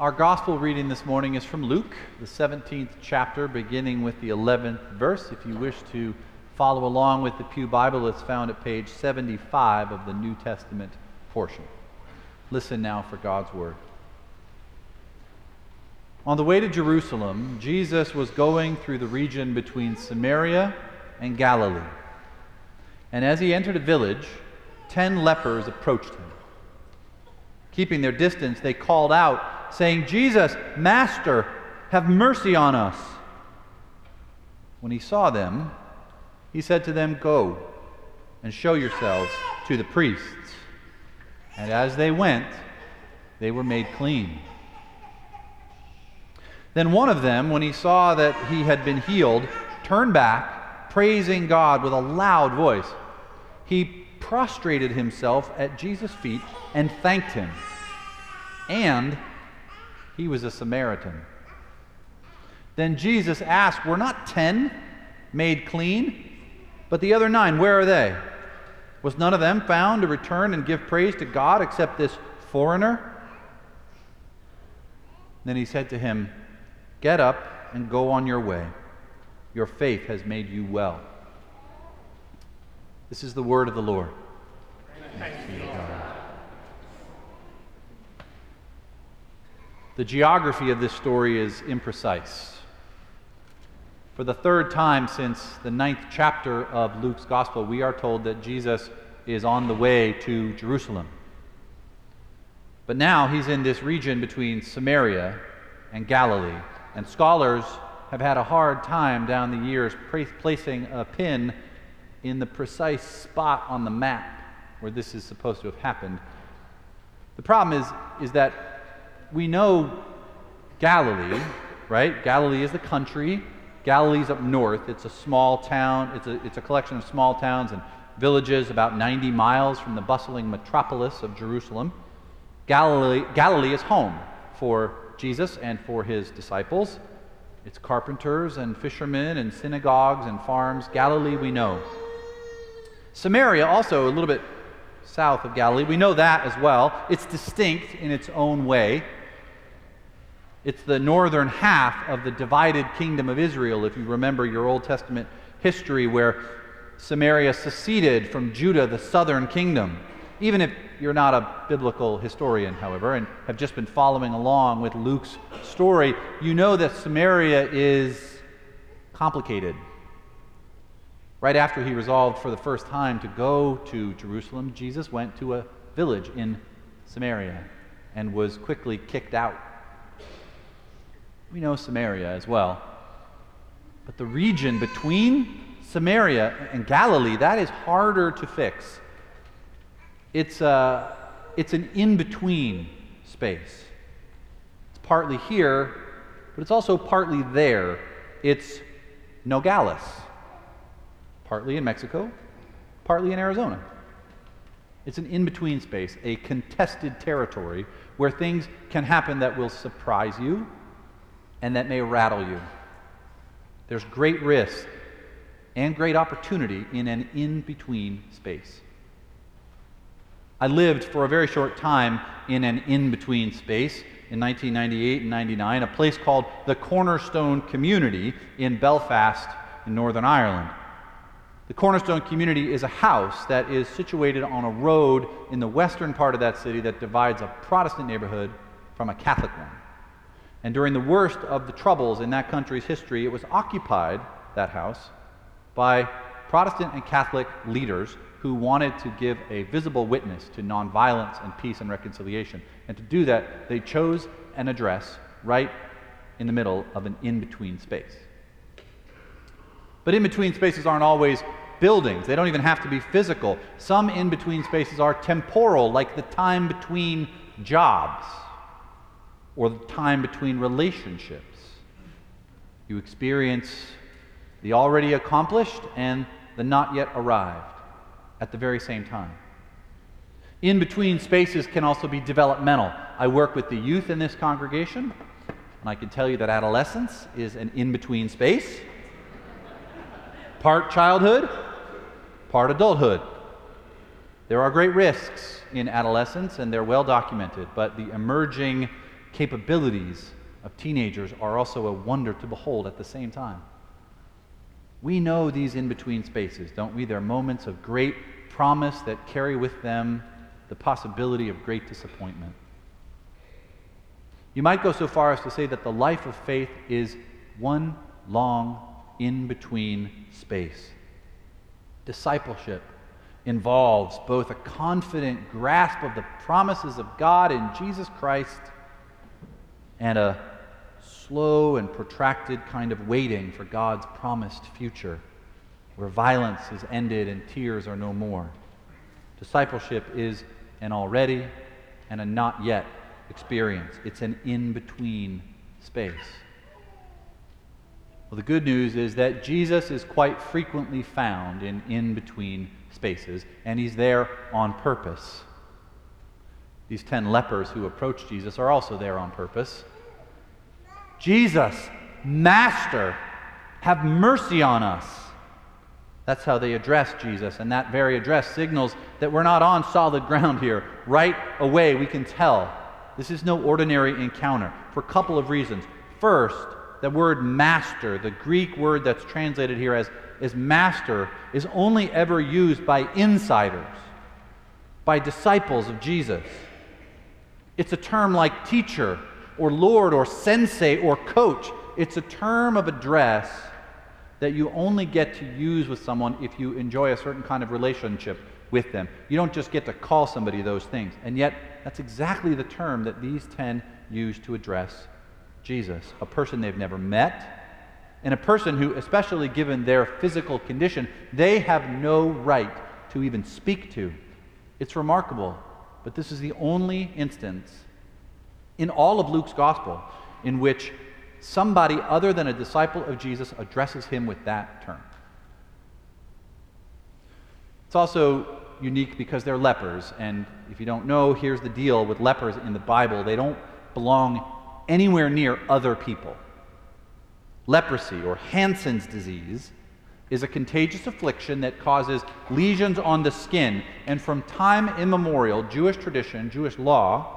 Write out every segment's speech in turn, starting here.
Our gospel reading this morning is from Luke, the 17th chapter, beginning with the 11th verse. If you wish to follow along with the Pew Bible, it's found at page 75 of the New Testament portion. Listen now for God's word. On the way to Jerusalem, Jesus was going through the region between Samaria and Galilee. And as he entered a village, ten lepers approached him. Keeping their distance, they called out, saying, Jesus, Master, have mercy on us. When he saw them, he said to them, Go and show yourselves to the priests. And as they went, they were made clean. Then one of them, when he saw that he had been healed, turned back, praising God with a loud voice. He prostrated himself at Jesus' feet and thanked him. And he was a Samaritan. Then Jesus asked, Were not ten made clean? But the other nine, where are they? Was none of them found to return and give praise to God except this foreigner? Then he said to him, Get up and go on your way. Your faith has made you well. This is the word of the Lord. The geography of this story is imprecise. For the third time since the ninth chapter of Luke's Gospel, we are told that Jesus is on the way to Jerusalem. But now he's in this region between Samaria and Galilee. And scholars have had a hard time down the years placing a pin in the precise spot on the map where this is supposed to have happened. The problem is, is that we know Galilee, right? Galilee is the country. Galilee's up north. It's a small town. It's a, it's a collection of small towns and villages about 90 miles from the bustling metropolis of Jerusalem. Galilee, Galilee is home for Jesus and for his disciples. It's carpenters and fishermen and synagogues and farms. Galilee, we know. Samaria, also a little bit south of Galilee, we know that as well. It's distinct in its own way. It's the northern half of the divided kingdom of Israel, if you remember your Old Testament history, where Samaria seceded from Judah, the southern kingdom. Even if you're not a biblical historian, however, and have just been following along with Luke's story, you know that Samaria is complicated. Right after he resolved for the first time to go to Jerusalem, Jesus went to a village in Samaria and was quickly kicked out. We know Samaria as well. But the region between Samaria and Galilee, that is harder to fix. It's, a, uh, it's an in between space. It's partly here, but it's also partly there. It's Nogales, partly in Mexico, partly in Arizona. It's an in between space, a contested territory where things can happen that will surprise you and that may rattle you. There's great risk and great opportunity in an in between space. I lived for a very short time in an in between space in 1998 and 99, a place called the Cornerstone Community in Belfast, in Northern Ireland. The Cornerstone Community is a house that is situated on a road in the western part of that city that divides a Protestant neighborhood from a Catholic one. And during the worst of the troubles in that country's history, it was occupied, that house, by Protestant and Catholic leaders who wanted to give a visible witness to nonviolence and peace and reconciliation. And to do that, they chose an address right in the middle of an in between space. But in between spaces aren't always buildings, they don't even have to be physical. Some in between spaces are temporal, like the time between jobs or the time between relationships. You experience the already accomplished and the not yet arrived at the very same time. In between spaces can also be developmental. I work with the youth in this congregation, and I can tell you that adolescence is an in between space. Part childhood, part adulthood. There are great risks in adolescence, and they're well documented, but the emerging capabilities of teenagers are also a wonder to behold at the same time. We know these in between spaces, don't we? They're moments of great promise that carry with them the possibility of great disappointment. You might go so far as to say that the life of faith is one long in between space. Discipleship involves both a confident grasp of the promises of God in Jesus Christ and a slow and protracted kind of waiting for God's promised future, where violence is ended and tears are no more. Discipleship is an already and a not yet experience, it's an in between space. Well, the good news is that Jesus is quite frequently found in in between spaces, and he's there on purpose. These ten lepers who approach Jesus are also there on purpose. Jesus, Master, have mercy on us. That's how they address Jesus, and that very address signals that we're not on solid ground here. Right away, we can tell this is no ordinary encounter for a couple of reasons. First, the word master, the Greek word that's translated here as, as master, is only ever used by insiders, by disciples of Jesus. It's a term like teacher or Lord or sensei or coach. It's a term of address that you only get to use with someone if you enjoy a certain kind of relationship with them. You don't just get to call somebody those things. And yet, that's exactly the term that these 10 use to address Jesus a person they've never met, and a person who, especially given their physical condition, they have no right to even speak to. It's remarkable, but this is the only instance in all of Luke's gospel in which somebody other than a disciple of Jesus addresses him with that term. It's also unique because they're lepers. And if you don't know, here's the deal with lepers in the Bible they don't belong anywhere near other people. Leprosy, or Hansen's disease, is a contagious affliction that causes lesions on the skin. And from time immemorial, Jewish tradition, Jewish law,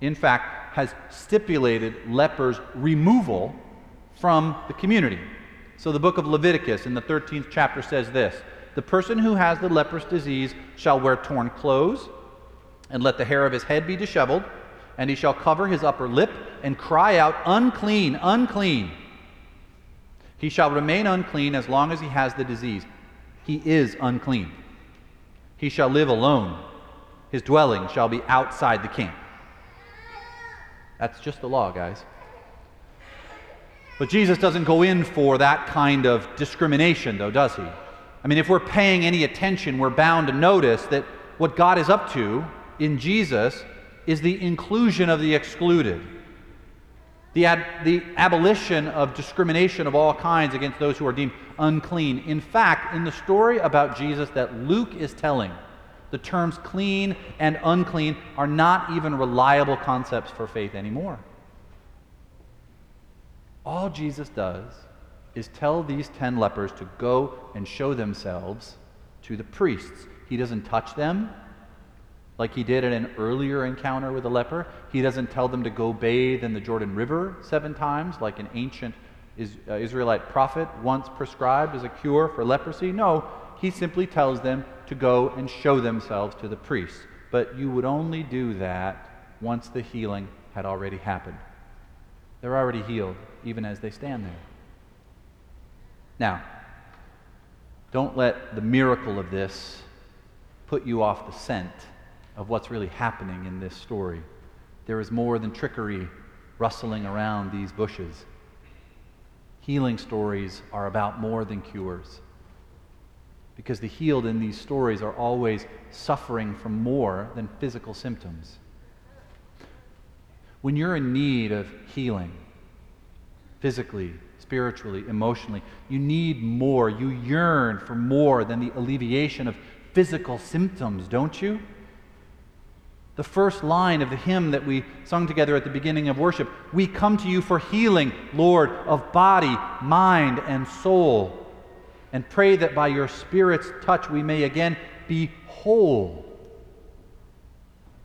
in fact, has stipulated lepers' removal from the community. So the book of Leviticus in the 13th chapter says this The person who has the leprous disease shall wear torn clothes, and let the hair of his head be disheveled, and he shall cover his upper lip and cry out, Unclean, unclean. He shall remain unclean as long as he has the disease. He is unclean. He shall live alone. His dwelling shall be outside the camp. That's just the law, guys. But Jesus doesn't go in for that kind of discrimination, though, does he? I mean, if we're paying any attention, we're bound to notice that what God is up to in Jesus is the inclusion of the excluded, the, ad, the abolition of discrimination of all kinds against those who are deemed unclean. In fact, in the story about Jesus that Luke is telling, the terms clean and unclean are not even reliable concepts for faith anymore. All Jesus does is tell these 10 lepers to go and show themselves to the priests. He doesn't touch them like he did in an earlier encounter with a leper. He doesn't tell them to go bathe in the Jordan River seven times like an ancient uh, Israelite prophet once prescribed as a cure for leprosy. No, he simply tells them to go and show themselves to the priests. But you would only do that once the healing had already happened. They're already healed, even as they stand there. Now, don't let the miracle of this put you off the scent of what's really happening in this story. There is more than trickery rustling around these bushes. Healing stories are about more than cures because the healed in these stories are always suffering from more than physical symptoms. When you're in need of healing, physically, spiritually, emotionally, you need more. You yearn for more than the alleviation of physical symptoms, don't you? The first line of the hymn that we sung together at the beginning of worship We come to you for healing, Lord, of body, mind, and soul and pray that by your Spirit's touch we may again be whole.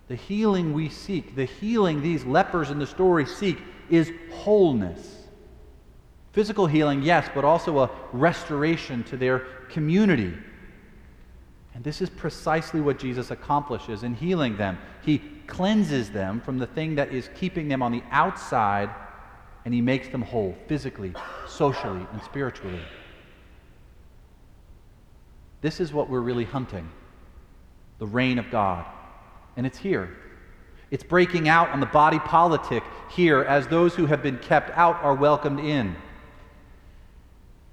The healing we seek, the healing these lepers in the story seek, is wholeness. Physical healing, yes, but also a restoration to their community. And this is precisely what Jesus accomplishes in healing them. He cleanses them from the thing that is keeping them on the outside, and He makes them whole physically, socially, and spiritually. This is what we're really hunting the reign of God. And it's here. It's breaking out on the body politic here as those who have been kept out are welcomed in.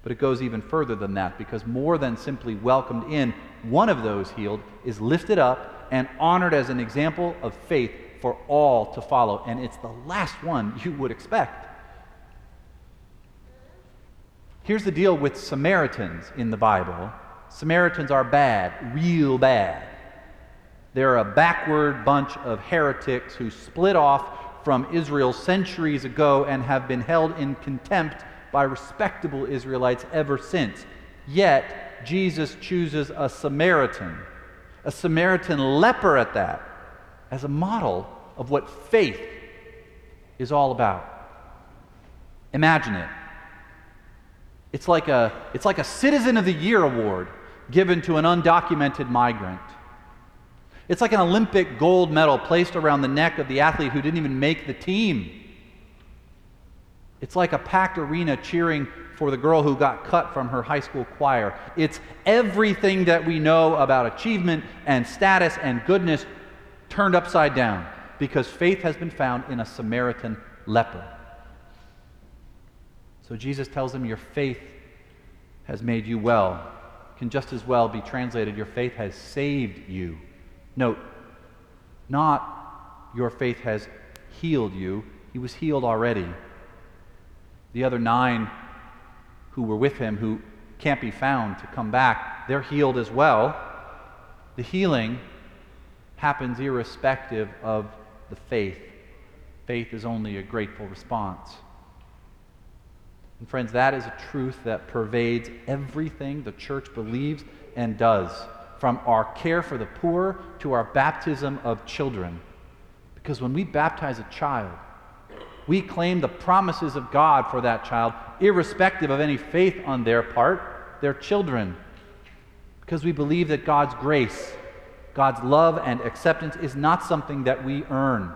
But it goes even further than that because more than simply welcomed in, one of those healed is lifted up and honored as an example of faith for all to follow. And it's the last one you would expect. Here's the deal with Samaritans in the Bible Samaritans are bad, real bad. They're a backward bunch of heretics who split off from Israel centuries ago and have been held in contempt by respectable Israelites ever since. Yet, Jesus chooses a Samaritan, a Samaritan leper at that, as a model of what faith is all about. Imagine it. It's like a, it's like a Citizen of the Year award given to an undocumented migrant. It's like an Olympic gold medal placed around the neck of the athlete who didn't even make the team. It's like a packed arena cheering for the girl who got cut from her high school choir. It's everything that we know about achievement and status and goodness turned upside down because faith has been found in a Samaritan leper. So Jesus tells him, Your faith has made you well. Can just as well be translated, Your faith has saved you. Note, not your faith has healed you, he was healed already. The other nine who were with him, who can't be found to come back, they're healed as well. The healing happens irrespective of the faith. Faith is only a grateful response. And friends, that is a truth that pervades everything the church believes and does, from our care for the poor to our baptism of children. Because when we baptize a child, we claim the promises of God for that child, irrespective of any faith on their part, they're children. Because we believe that God's grace, God's love and acceptance is not something that we earn.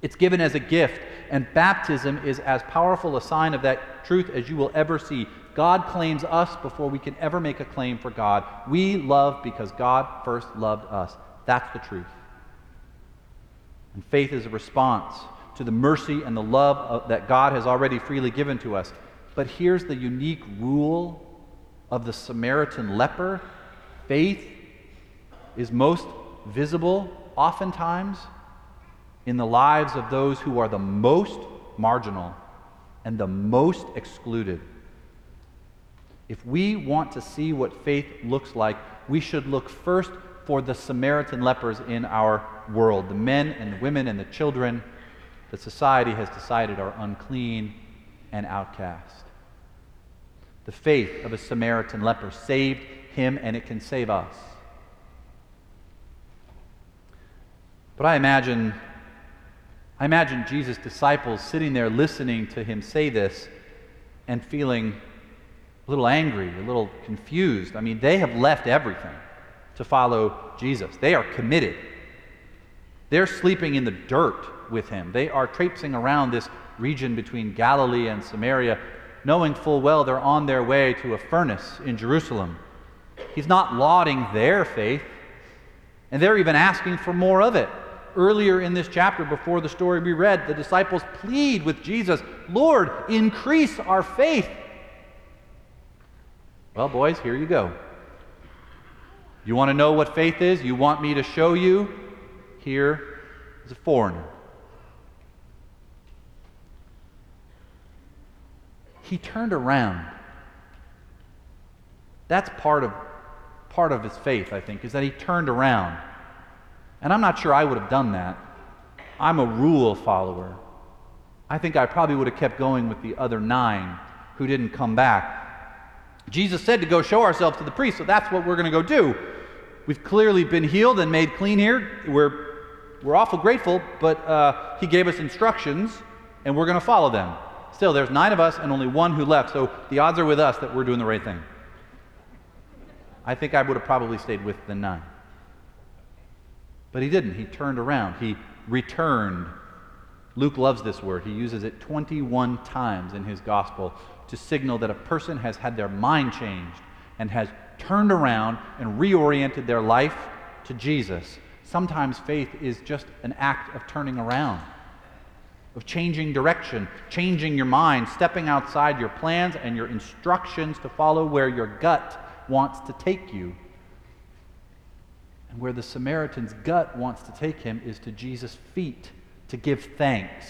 It's given as a gift, and baptism is as powerful a sign of that truth as you will ever see. God claims us before we can ever make a claim for God. We love because God first loved us. That's the truth. And faith is a response to the mercy and the love of, that God has already freely given to us. But here's the unique rule of the Samaritan leper faith is most visible, oftentimes, in the lives of those who are the most marginal and the most excluded. If we want to see what faith looks like, we should look first for the Samaritan lepers in our world, the men and the women and the children that society has decided are unclean and outcast. The faith of a Samaritan leper saved him, and it can save us. But I imagine I imagine Jesus' disciples sitting there listening to him say this and feeling a little angry, a little confused. I mean, they have left everything to follow Jesus, they are committed. They're sleeping in the dirt with him, they are traipsing around this region between Galilee and Samaria, knowing full well they're on their way to a furnace in Jerusalem. He's not lauding their faith, and they're even asking for more of it earlier in this chapter, before the story we read, the disciples plead with Jesus, Lord, increase our faith. Well, boys, here you go. You want to know what faith is? You want me to show you? Here is a foreigner. He turned around. That's part of, part of his faith, I think, is that he turned around. And I'm not sure I would have done that. I'm a rule follower. I think I probably would have kept going with the other nine who didn't come back. Jesus said to go show ourselves to the priest, so that's what we're going to go do. We've clearly been healed and made clean here. We're we're awful grateful, but uh, he gave us instructions and we're going to follow them. Still, there's nine of us and only one who left, so the odds are with us that we're doing the right thing. I think I would have probably stayed with the nine. But he didn't. He turned around. He returned. Luke loves this word. He uses it 21 times in his gospel to signal that a person has had their mind changed and has turned around and reoriented their life to Jesus. Sometimes faith is just an act of turning around, of changing direction, changing your mind, stepping outside your plans and your instructions to follow where your gut wants to take you. And where the Samaritan's gut wants to take him is to Jesus' feet to give thanks.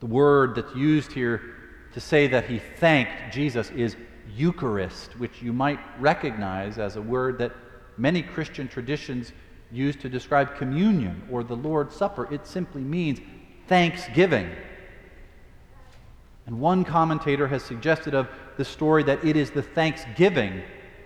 The word that's used here to say that he thanked Jesus is Eucharist, which you might recognize as a word that many Christian traditions use to describe communion or the Lord's Supper. It simply means thanksgiving. And one commentator has suggested of the story that it is the thanksgiving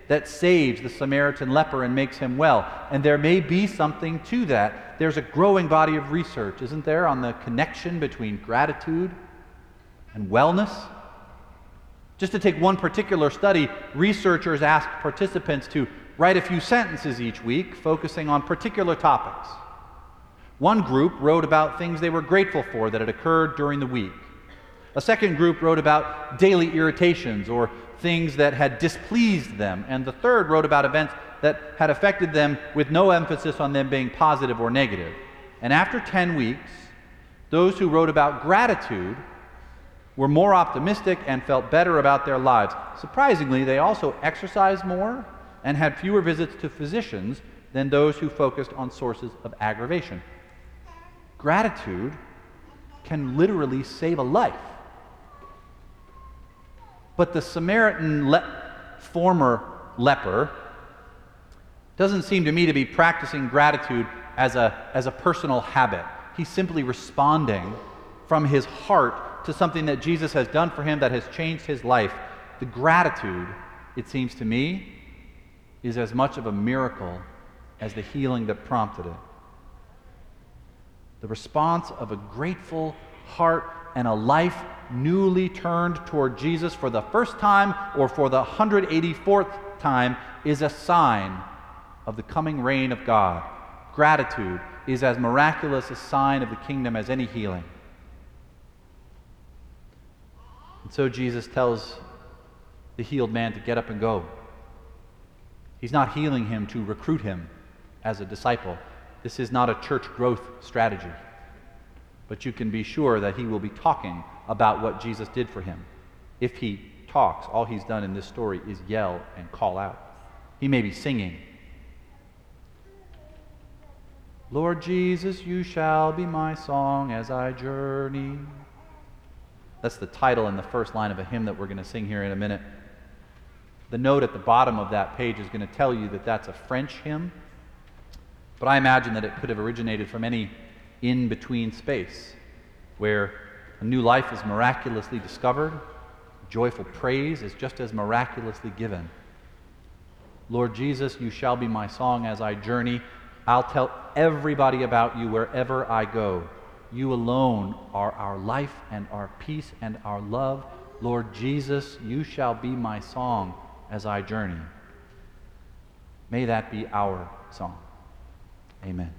that saves the Samaritan leper and makes him well. And there may be something to that. There's a growing body of research, isn't there, on the connection between gratitude and wellness? Just to take one particular study, researchers asked participants to write a few sentences each week focusing on particular topics. One group wrote about things they were grateful for that had occurred during the week. A second group wrote about daily irritations or things that had displeased them. And the third wrote about events that had affected them with no emphasis on them being positive or negative. And after 10 weeks, those who wrote about gratitude were more optimistic and felt better about their lives. Surprisingly, they also exercised more and had fewer visits to physicians than those who focused on sources of aggravation. Gratitude can literally save a life. But the Samaritan le- former leper doesn't seem to me to be practicing gratitude as a, as a personal habit. He's simply responding from his heart to something that Jesus has done for him that has changed his life. The gratitude, it seems to me, is as much of a miracle as the healing that prompted it. The response of a grateful heart and a life newly turned toward Jesus for the first time or for the 184th time is a sign of the coming reign of God. Gratitude is as miraculous a sign of the kingdom as any healing. And so Jesus tells the healed man to get up and go. He's not healing him to recruit him as a disciple. This is not a church growth strategy. But you can be sure that he will be talking about what Jesus did for him. If he talks, all he's done in this story is yell and call out. He may be singing. Lord Jesus, you shall be my song as I journey. That's the title and the first line of a hymn that we're going to sing here in a minute. The note at the bottom of that page is going to tell you that that's a French hymn, but I imagine that it could have originated from any in between space where a new life is miraculously discovered, joyful praise is just as miraculously given. Lord Jesus, you shall be my song as I journey. I'll tell everybody about you wherever I go. You alone are our life and our peace and our love. Lord Jesus, you shall be my song as I journey. May that be our song. Amen.